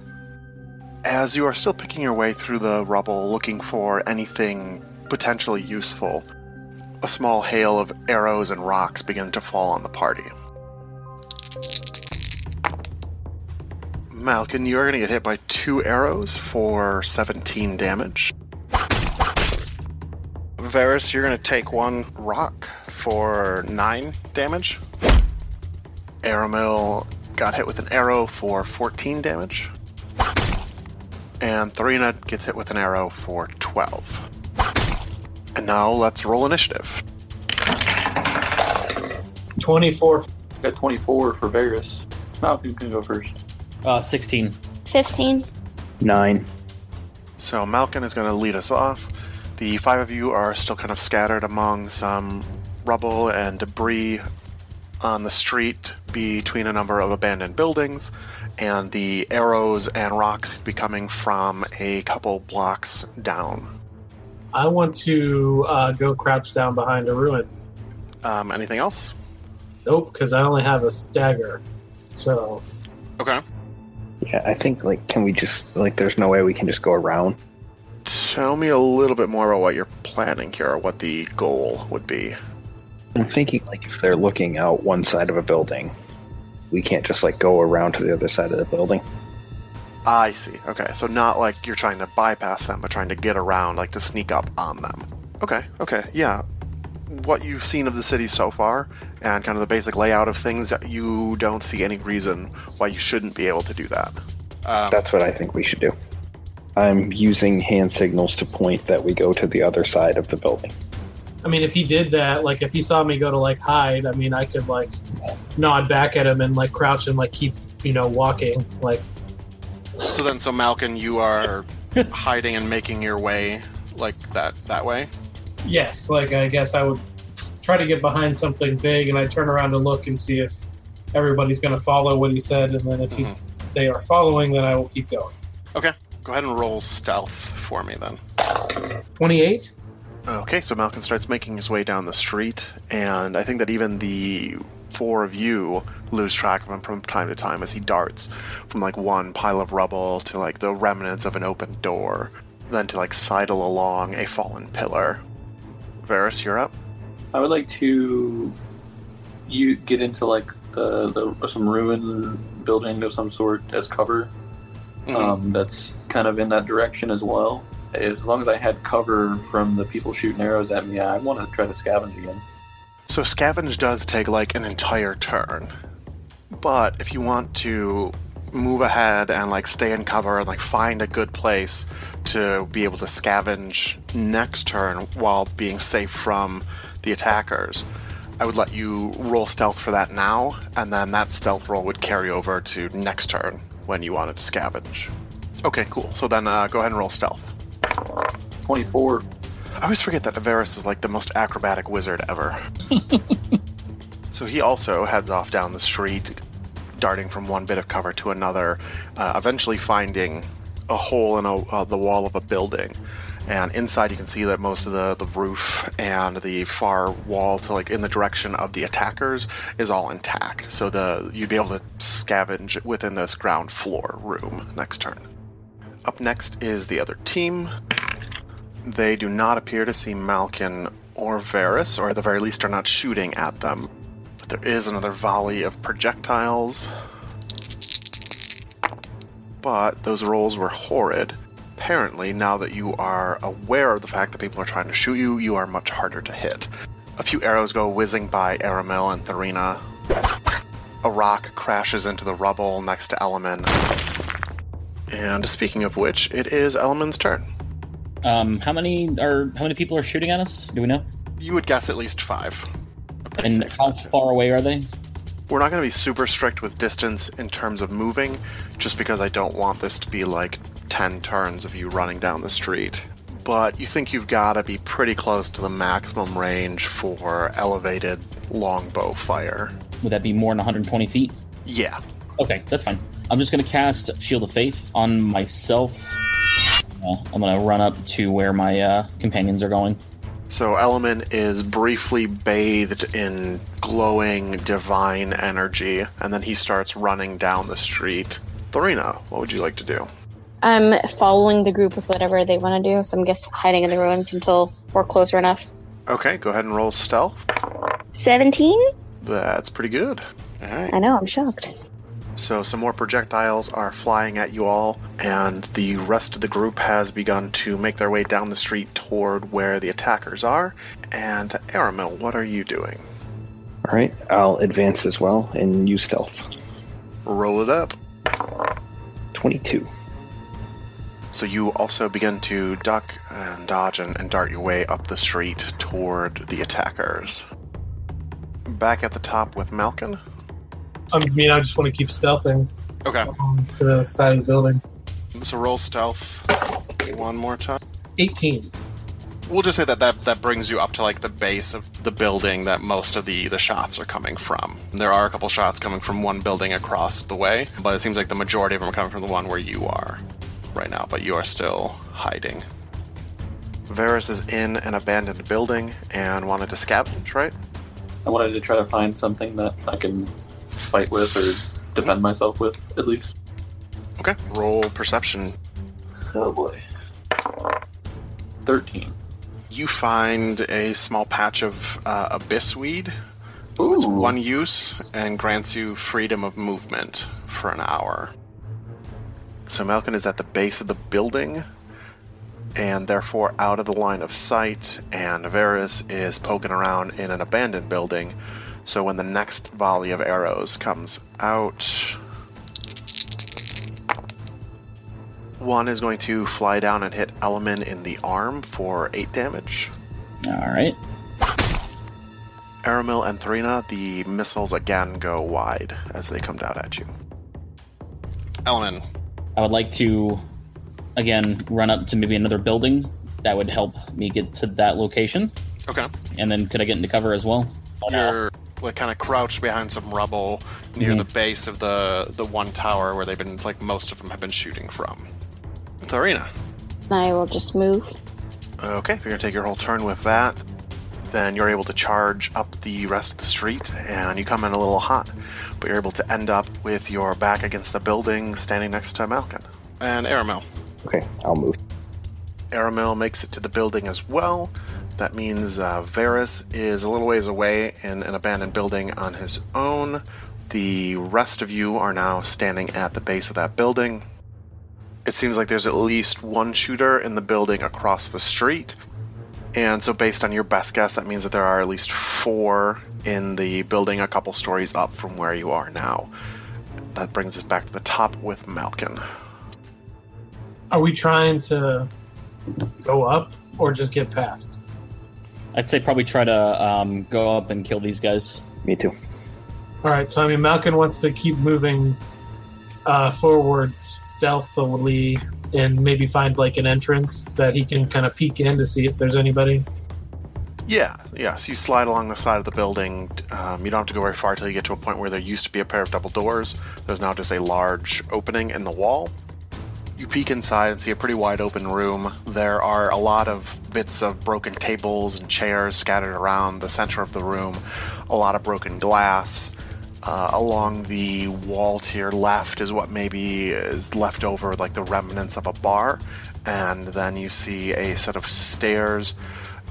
As you are still picking your way through the rubble looking for anything potentially useful, a small hail of arrows and rocks begin to fall on the party. Malkin, you are going to get hit by two arrows for 17 damage. Varus, you're going to take one rock for 9 damage. Aramil got hit with an arrow for 14 damage. And Tharina gets hit with an arrow for 12. And now let's roll initiative. 24. Got 24 for Varus. Malkin can go first. Uh, 16. 15. Nine. So Malkin is going to lead us off. The five of you are still kind of scattered among some rubble and debris on the street between a number of abandoned buildings, and the arrows and rocks be coming from a couple blocks down. I want to uh, go crouch down behind a ruin. Um, anything else? Nope, because I only have a stagger. So, Okay. Yeah, I think like can we just like there's no way we can just go around. Tell me a little bit more about what you're planning here, or what the goal would be. I'm thinking like if they're looking out one side of a building, we can't just like go around to the other side of the building. I see. Okay, so not like you're trying to bypass them, but trying to get around, like to sneak up on them. Okay, okay, yeah. What you've seen of the city so far, and kind of the basic layout of things, you don't see any reason why you shouldn't be able to do that. Um, That's what I think we should do. I'm using hand signals to point that we go to the other side of the building. I mean, if he did that, like if he saw me go to like hide, I mean, I could like nod back at him and like crouch and like keep, you know, walking. Like, so then, so Malkin, you are hiding and making your way like that that way. Yes, like I guess I would try to get behind something big and I turn around to look and see if everybody's going to follow what he said. And then if he, Mhm. they are following, then I will keep going. Okay, go ahead and roll stealth for me then. 28? Okay, so Malcolm starts making his way down the street, and I think that even the four of you lose track of him from time to time as he darts from like one pile of rubble to like the remnants of an open door, then to like sidle along a fallen pillar. Varus, you're up. I would like to you get into like the, the some ruin building of some sort as cover. Mhm. Um, that's kind of in that direction as well. As long as I had cover from the people shooting arrows at me, I want to try to scavenge again. So scavenge does take like an entire turn. But if you want to move ahead and like stay in cover and like find a good place to be able to scavenge next turn while being safe from the attackers, I would let you roll stealth for that now, and then that stealth roll would carry over to next turn when you wanted to scavenge. Okay, cool. So then uh, go ahead and roll stealth. 24. I always forget that Avaris is like the most acrobatic wizard ever. so he also heads off down the street, darting from one bit of cover to another, uh, eventually finding a hole in a, uh, the wall of a building. And inside, you can see that most of the, the roof and the far wall to like in the direction of the attackers is all intact. So the you'd be able to scavenge within this ground floor room next turn. Up next is the other team. They do not appear to see Malkin or Varus, or at the very least are not shooting at them. But there is another volley of projectiles. But those rolls were horrid. Apparently, now that you are aware of the fact that people are trying to shoot you, you are much harder to hit. A few arrows go whizzing by Aramil and Tharina. A rock crashes into the rubble next to Elman. And speaking of which, it is Elman's turn. Um, how many are how many people are shooting at us? Do we know? You would guess at least five. And how far away are they? We're not going to be super strict with distance in terms of moving, just because I don't want this to be like 10 turns of you running down the street. But you think you've got to be pretty close to the maximum range for elevated longbow fire. Would that be more than 120 feet? Yeah. Okay, that's fine. I'm just gonna cast Shield of Faith on myself. Uh, I'm gonna run up to where my uh, companions are going. So Elman is briefly bathed in glowing divine energy, and then he starts running down the street. Thorina, what would you like to do? I'm following the group with whatever they want to do, so I'm guess hiding in the ruins until we're closer enough. Okay, go ahead and roll stealth. 17? That's pretty good. All right. I know, I'm shocked. So some more projectiles are flying at you all, and the rest of the group has begun to make their way down the street toward where the attackers are. And Aramil, what are you doing? All right, I'll advance as well and use stealth. Roll it up. 22. So you also begin to duck and dodge and, and dart your way up the street toward the attackers. Back at the top with Malkin. I mean, I just want to keep stealthing Okay. um, to the side of the building. So roll stealth one more time. 18. We'll just say that, that that brings you up to like the base of the building that most of the the shots are coming from. There are a couple shots coming from one building across the way, but it seems like the majority of them are coming from the one where you are right now. But you are still hiding. Varus is in an abandoned building and wanted to scavenge, right? I wanted to try to find something that I can fight with or defend myself with, at least. Okay. Roll perception. Oh boy. 13. You find a small patch of uh, abyss weed. It's one use and grants you freedom of movement for an hour. So Malkin is at the base of the building and therefore out of the line of sight, and Varus is poking around in an abandoned building. So when the next volley of arrows comes out, one is going to fly down and hit Elman in the arm for 8 damage. All right. Aramil and Thrina, the missiles again go wide as they come down at you. Elman, I would like to again run up to maybe another building that would help me get to that location. Okay. And then could I get into cover as well? you're like kind of crouched behind some rubble near Mhm. the base of the the one tower where they've been like most of them have been shooting from. Tharina. I will just move. Okay, if you're gonna take your whole turn with that, then you're able to charge up the rest of the street, and you come in a little hot, but you're able to end up with your back against the building, standing next to Malkin and Aramil. Okay, I'll move. Aramil makes it to the building as well. That means uh, Varus is a little ways away in an abandoned building on his own. The rest of you are now standing at the base of that building. It seems like there's at least one shooter in the building across the street. And so, based on your best guess, that means that there are at least four in the building a couple stories up from where you are now. That brings us back to the top with Malkin. Are we trying to go up or just get past? I'd say probably try to um, go up and kill these guys. Me too. All right, so I mean, Malkin wants to keep moving uh, forward stealthily and maybe find like an entrance that he can kind of peek in to see if there's anybody. Yeah, yeah. So you slide along the side of the building. Um, you don't have to go very far till you get to a point where there used to be a pair of double doors. There's now just a large opening in the wall. You peek inside and see a pretty wide open room. There are a lot of bits of broken tables and chairs scattered around the center of the room, a lot of broken glass. Uh, along the wall to your left is what maybe is left over, like the remnants of a bar. And then you see a set of stairs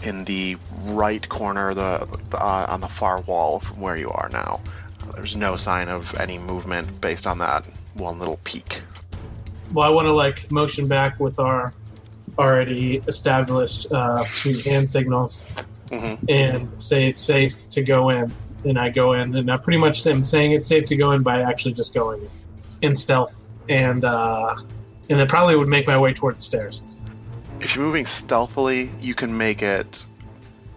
in the right corner, the, uh, on the far wall from where you are now. There's no sign of any movement based on that one little peak. Well, I want to like motion back with our already established uh, sweet hand signals Mm-hmm. and say it's safe to go in. And I go in, and I pretty much am saying it's safe to go in by actually just going in stealth, and uh, and then probably would make my way toward the stairs. If you're moving stealthily, you can make it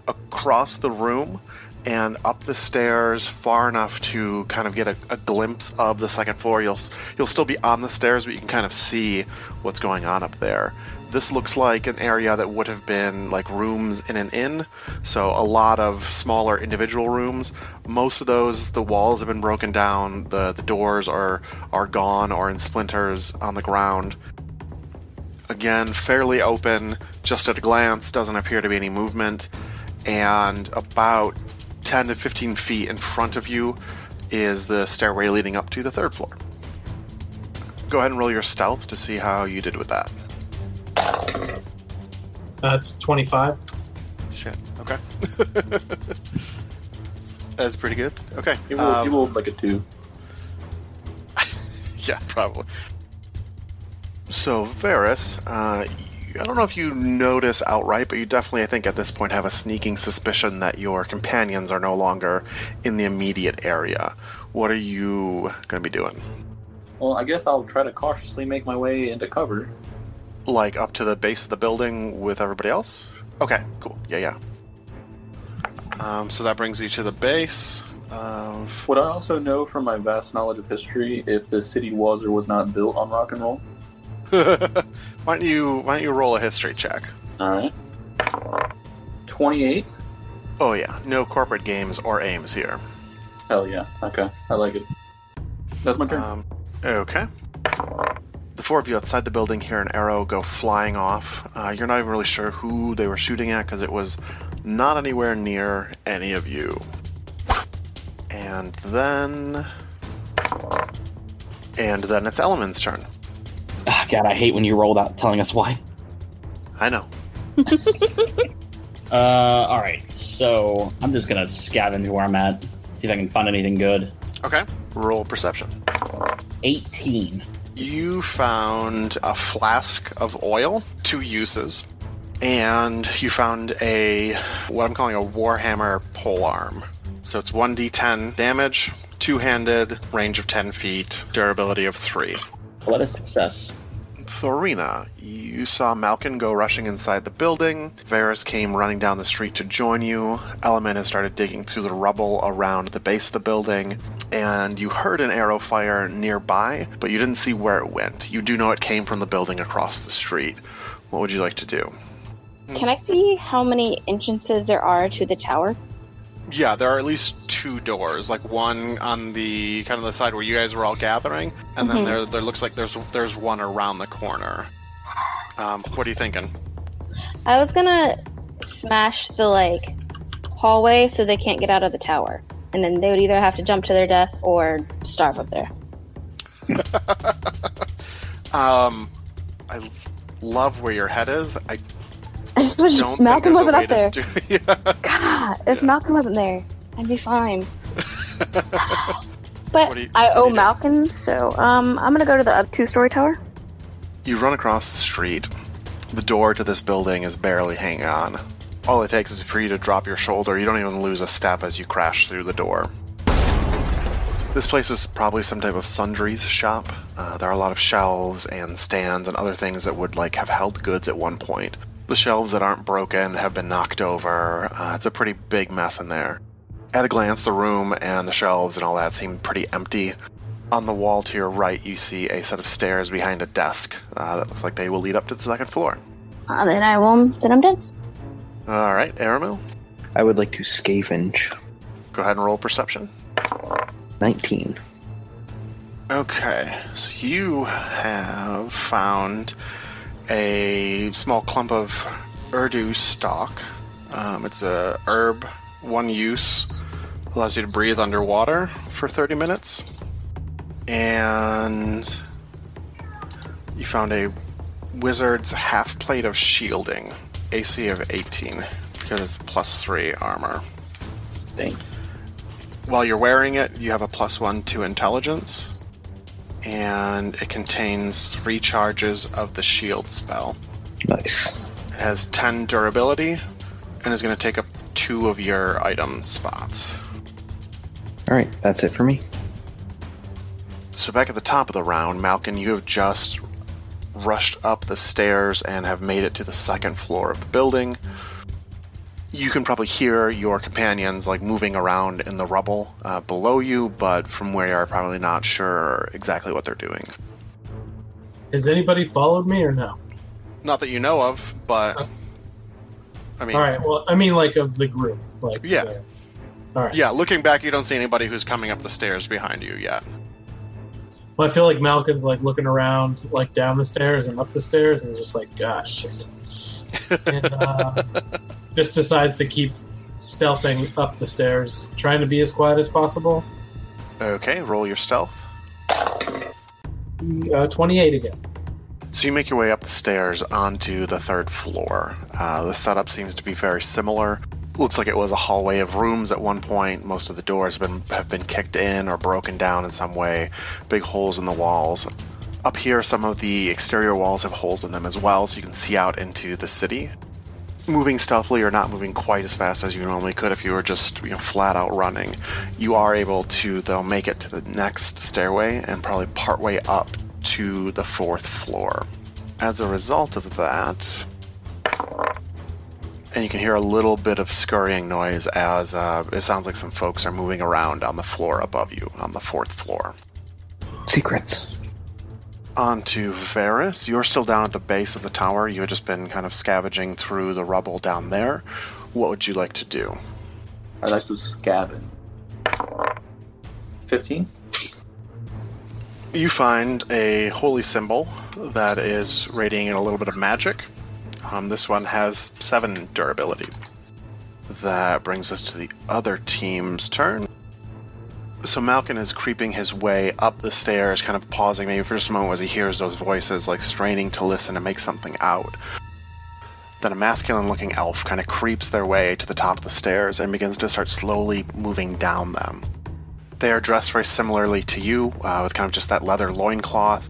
across the room and up the stairs far enough to kind of get a, a glimpse of the second floor. You'll you'll still be on the stairs, but you can kind of see what's going on up there. This looks like an area that would have been like rooms in an inn, so a lot of smaller individual rooms. Most of those, the walls have been broken down, the the doors are are gone or in splinters on the ground. Again, fairly open, just at a glance, doesn't appear to be any movement, and about 10 to 15 feet in front of you is the stairway leading up to the third floor. Go ahead and roll your stealth to see how you did with that. That's 25. Shit. Okay. That's pretty good. Okay. You rolled, um, you rolled like a two. yeah, probably. So, Varys, uh, I don't know if you notice outright, but you definitely, I think, at this point have a sneaking suspicion that your companions are no longer in the immediate area. What are you going to be doing? Well, I guess I'll try to cautiously make my way into cover. Like up to the base of the building with everybody else? Okay, cool. Yeah, yeah. Um, so that brings you to the base of. Would I also know from my vast knowledge of history if the city was or was not built on rock and roll? why don't you Why don't you roll a history check? All right. Twenty-eight. Oh yeah, no corporate games or aims here. Hell yeah. Okay, I like it. That's my turn. Um, okay. The four of you outside the building hear an arrow go flying off. Uh, you're not even really sure who they were shooting at because it was not anywhere near any of you. And then. And then it's Elman's turn. God, I hate when you roll without telling us why. I know. Uh, all right. So I'm just gonna scavenge where I'm at, see if I can find anything good. Okay. Roll perception. 18. You found a flask of oil, two uses, and you found a what I'm calling a Warhammer polearm. So it's 1d10 damage, two handed, range of 10 feet, durability of 3. What a success. Thorina, you saw Malkin go rushing inside the building. Varys came running down the street to join you. Elman has started digging through the rubble around the base of the building. And you heard an arrow fire nearby, but you didn't see where it went. You do know it came from the building across the street. What would you like to do? Can I see how many entrances there are to the tower? Yeah, there are at least two doors. Like one on the kind of the side where you guys were all gathering, and then Mhm. there there looks like there's there's one around the corner. Um, what are you thinking? I was gonna smash the like hallway so they can't get out of the tower, and then they would either have to jump to their death or starve up there. Um, I love where your head is. I I just wish don't Malcolm wasn't up there. do- God, if Malcolm wasn't there, I'd be fine. But you- I owe? Malcolm, so um, I'm gonna go to the up two-story tower. you run across the street. The door to this building is barely hanging on. All it takes is for you to drop your shoulder. You don't even lose a step as you crash through the door. This place is probably some type of sundries shop. Uh, there are a lot of shelves and stands and other things that would like have held goods at one point. The shelves that aren't broken have been knocked over. Uh, it's a pretty big mess in there. At a glance, the room and the shelves and all that seem pretty empty. On the wall to your right, you see a set of stairs behind a desk uh, that looks like they will lead up to the second floor. Uh, then I will. Then I'm done. All right, Aramil, I would like to scavenge. go ahead and roll perception. 19. Okay, so you have found a small clump of Urdu stock. Um, it's a herb, one use, allows you to breathe underwater for 30 minutes. And you found a wizard's half plate of shielding, AC of 18, because it's plus 3 armor. Dang. While you're wearing it, you have a plus 1 to intelligence, and it contains three charges of the shield spell. Nice. It has 10 durability, and is going to take up two of your item spots. Alright, that's it for me. So back at the top of the round, Malkin, you have just rushed up the stairs and have made it to the second floor of the building. You can probably hear your companions like moving around in the rubble uh, below you, but from where you are, probably not sure exactly what they're doing. Has anybody followed me or no? Not that you know of, but I mean, All right. Well, I mean, like of the group. Like Yeah. the- all right. yeah. Looking back, you don't see anybody who's coming up the stairs behind you yet. Well, I feel like Malcolm's like looking around, like down the stairs and up the stairs, and just like, gosh, shit. And uh, just decides to keep stealthing up the stairs, trying to be as quiet as possible. Okay, roll your stealth. Uh, 28 again. So you make your way up the stairs onto the third floor. Uh, the setup seems to be very similar. Looks like it was a hallway of rooms at one point. Most of the doors have been have been kicked in or broken down in some way. Big holes in the walls. Up here, some of the exterior walls have holes in them as well, so you can see out into the city. Moving stealthily or not moving quite as fast as you normally could if you were just you know, flat out running, you are able to though make it to the next stairway and probably partway up to the fourth floor. As a result of that, and you can hear a little bit of scurrying noise as uh, it sounds like some folks are moving around on the floor above you, on the fourth floor. Secrets. On to Varus. You're still down at the base of the tower. You had just been kind of scavenging through the rubble down there. What would you like to do? I'd like to scavenge. 15? You find a holy symbol that is radiating a little bit of magic. Um, this one has seven durability. That brings us to the other team's turn. So Malkin is creeping his way up the stairs, kind of pausing maybe for just a moment as he hears those voices, like straining to listen and make something out. Then a masculine looking elf kind of creeps their way to the top of the stairs and begins to start slowly moving down them. They are dressed very similarly to you, uh, with kind of just that leather loincloth.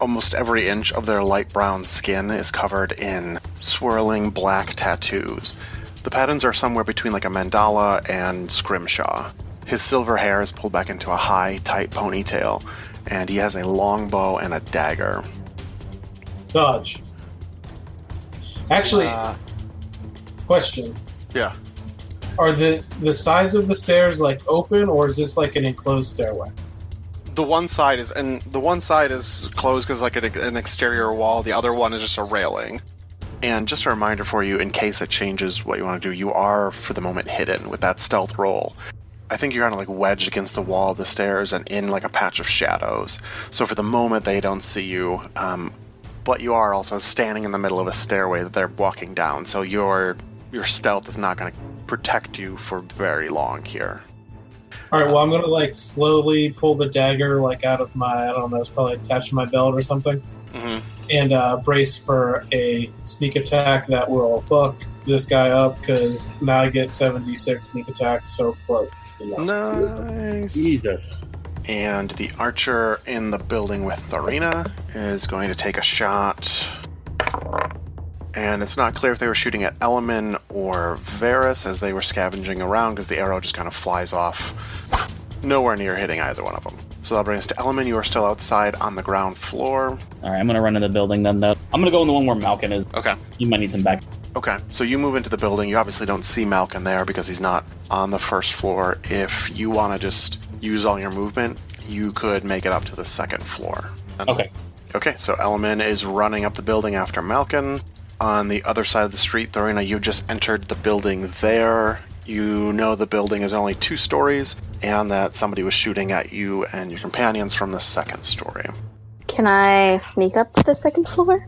Almost every inch of their light brown skin is covered in swirling black tattoos. The patterns are somewhere between like a mandala and scrimshaw. His silver hair is pulled back into a high, tight ponytail, and he has a longbow and a dagger. Dodge. Actually, Uh, question: yeah. Are the the sides of the stairs like open, or is this like an enclosed stairway? The one side is, and the one side is closed because like an, an exterior wall. The other one is just a railing. And just a reminder for you, in case it changes what you want to do, you are for the moment hidden with that stealth roll. I think you're kind of like wedged against the wall of the stairs and in like a patch of shadows. So for the moment, they don't see you. Um, but you are also standing in the middle of a stairway that they're walking down. So your your stealth is not going to protect you for very long here. All right. Well, I'm gonna like slowly pull the dagger like out of my I don't know. It's probably attached to my belt or something, hmm and uh, brace for a sneak attack that will fuck this guy up because now I get 76 sneak attack. So close. Nice. Jesus. And the archer in the building with Thorina is going to take a shot. And it's not clear if they were shooting at Elman or Varus as they were scavenging around because the arrow just kind of flies off. Nowhere near hitting either one of them. So that'll bring us to Elman. You are still outside on the ground floor. All right, I'm gonna run in the building then. Though I'm gonna go in the one where Malkin is. Okay. You might need some back. Okay, so you move into the building. You obviously don't see Malkin there because he's not on the first floor. If you want to just use all your movement, you could make it up to the second floor. Okay. Okay, so Elman is running up the building after Malkin. On the other side of the street, Thorina, you just entered the building there. You know the building is only two stories, and that somebody was shooting at you and your companions from the second story. Can I sneak up to the second floor?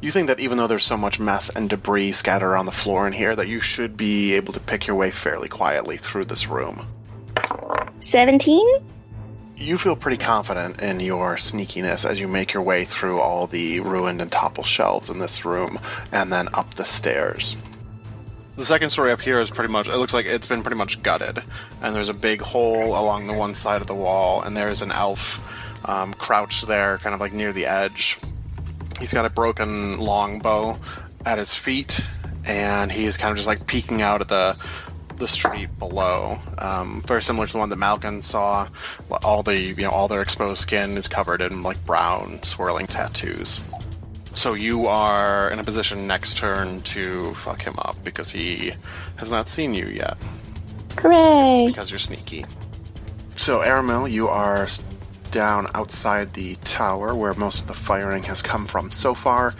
You think that even though there's so much mess and debris scattered around the floor in here, that you should be able to pick your way fairly quietly through this room. 17? You feel pretty confident in your sneakiness as you make your way through all the ruined and toppled shelves in this room and then up the stairs. The second story up here is pretty much, it looks like it's been pretty much gutted. And there's a big hole along the one side of the wall, and there's an elf um, crouched there, kind of like near the edge. He's got a broken longbow at his feet, and he is kind of just like peeking out at the the street below. Um, very similar to the one that Malkin saw. All the you know all their exposed skin is covered in like brown swirling tattoos. So you are in a position next turn to fuck him up because he has not seen you yet Hooray! because you're sneaky. So Aramil, you are down outside the tower where most of the firing has come from so far.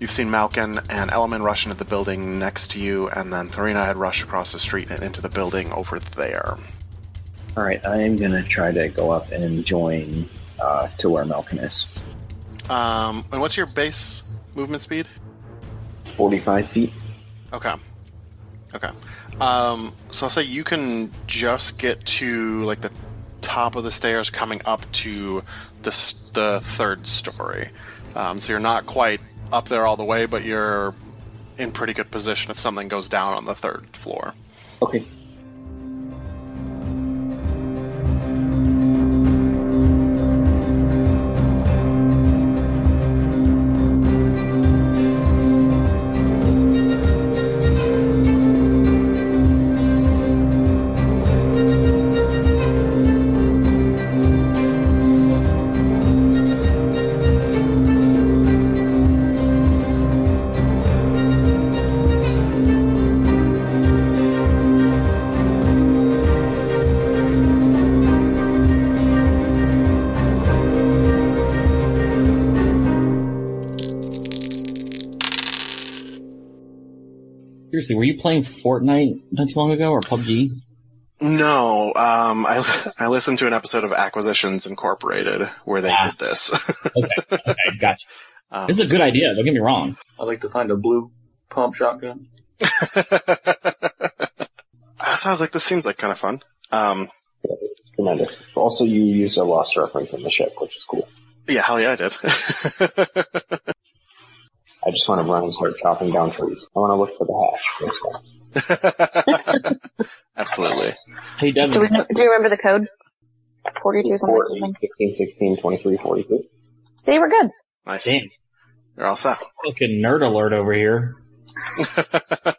You've seen Malkin and Elman rush into the building next to you, and then Tharina had rushed across the street and into the building over there. All right, I am gonna try to go up and join uh, to where Malkin is. Um, and what's your base movement speed? Forty-five feet. Okay. Okay. Um, so I'll say you can just get to like the top of the stairs coming up to the the third story. Um, so you're not quite up there all the way, but you're in pretty good position if something goes down on the third floor. Okay. Playing Fortnite not too long ago or PUBG? No, um, I I listened to an episode of Acquisitions Incorporated where they Ah. did this. Okay, okay, gotcha. Um, This is a good idea. Don't get me wrong. I'd like to find a blue pump shotgun. so I was like, this seems like kind of fun. Um, Tremendous. Also, you used a lost reference in the ship, which is cool. yeah, hell yeah, I did. I just want to run and start chopping down trees. I want to look for the hash. Absolutely. Hey, Devin. Do we know, do you remember the code? 42 something 14, something. 15, 16, 23, 42. See, we're good. Nice. Damn. You're all set. Fucking nerd alert over here.